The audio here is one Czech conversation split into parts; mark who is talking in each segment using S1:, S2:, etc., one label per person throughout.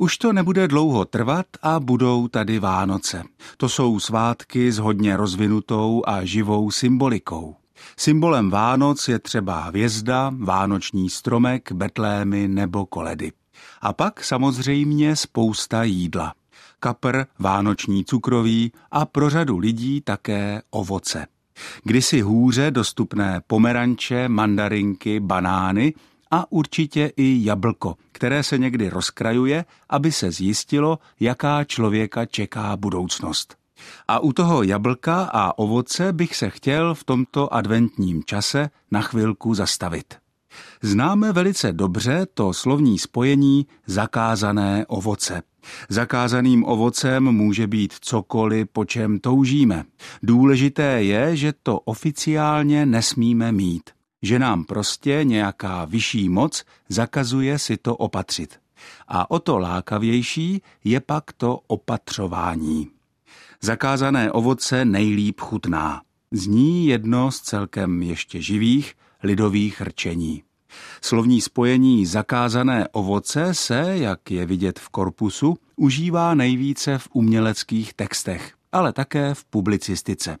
S1: Už to nebude dlouho trvat a budou tady Vánoce. To jsou svátky s hodně rozvinutou a živou symbolikou. Symbolem Vánoc je třeba hvězda, vánoční stromek, betlémy nebo koledy. A pak samozřejmě spousta jídla. Kapr, vánoční cukroví a pro řadu lidí také ovoce. Kdysi hůře dostupné pomeranče, mandarinky, banány a určitě i jablko, které se někdy rozkrajuje, aby se zjistilo, jaká člověka čeká budoucnost. A u toho jablka a ovoce bych se chtěl v tomto adventním čase na chvilku zastavit. Známe velice dobře to slovní spojení zakázané ovoce. Zakázaným ovocem může být cokoliv, po čem toužíme. Důležité je, že to oficiálně nesmíme mít. Že nám prostě nějaká vyšší moc zakazuje si to opatřit. A o to lákavější je pak to opatřování. Zakázané ovoce nejlíp chutná. Zní jedno z celkem ještě živých lidových rčení. Slovní spojení zakázané ovoce se, jak je vidět v korpusu, užívá nejvíce v uměleckých textech, ale také v publicistice.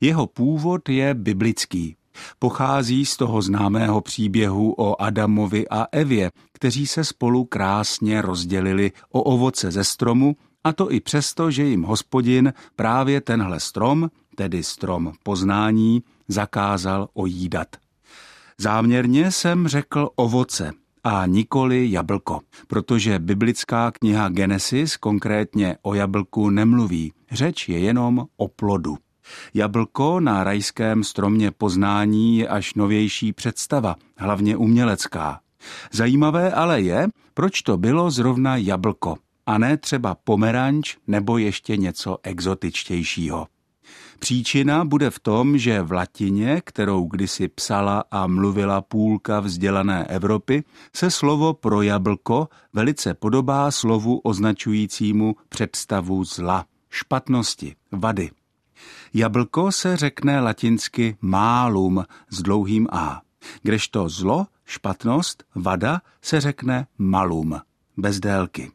S1: Jeho původ je biblický. Pochází z toho známého příběhu o Adamovi a Evě, kteří se spolu krásně rozdělili o ovoce ze stromu, a to i přesto, že jim hospodin právě tenhle strom, tedy strom poznání, zakázal ojídat. Záměrně jsem řekl ovoce a nikoli jablko, protože biblická kniha Genesis konkrétně o jablku nemluví. Řeč je jenom o plodu. Jablko na rajském stromě poznání je až novější představa, hlavně umělecká. Zajímavé ale je, proč to bylo zrovna jablko a ne třeba pomeranč nebo ještě něco exotičtějšího. Příčina bude v tom, že v latině, kterou kdysi psala a mluvila půlka vzdělané Evropy, se slovo pro jablko velice podobá slovu označujícímu představu zla, špatnosti, vady. Jablko se řekne latinsky málum s dlouhým a, kdežto zlo, špatnost, vada se řekne malum, bez délky.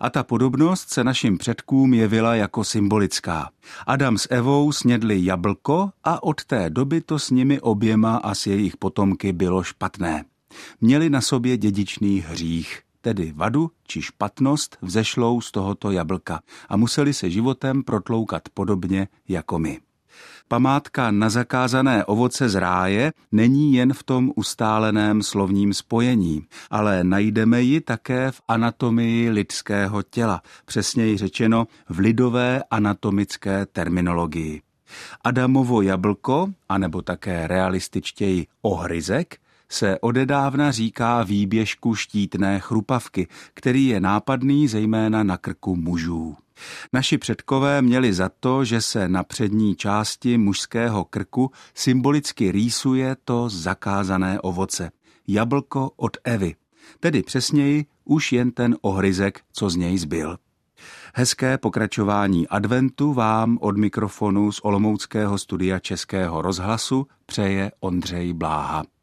S1: A ta podobnost se našim předkům jevila jako symbolická. Adam s Evou snědli jablko a od té doby to s nimi oběma a s jejich potomky bylo špatné. Měli na sobě dědičný hřích, tedy vadu či špatnost vzešlou z tohoto jablka a museli se životem protloukat podobně jako my. Památka na zakázané ovoce z ráje není jen v tom ustáleném slovním spojení, ale najdeme ji také v anatomii lidského těla, přesněji řečeno v lidové anatomické terminologii. Adamovo jablko, anebo také realističtěji ohryzek, se odedávna říká výběžku štítné chrupavky, který je nápadný zejména na krku mužů. Naši předkové měli za to, že se na přední části mužského krku symbolicky rýsuje to zakázané ovoce, jablko od Evy, tedy přesněji už jen ten ohryzek, co z něj zbyl. Hezké pokračování adventu vám od mikrofonu z Olomouckého studia Českého rozhlasu přeje Ondřej Bláha.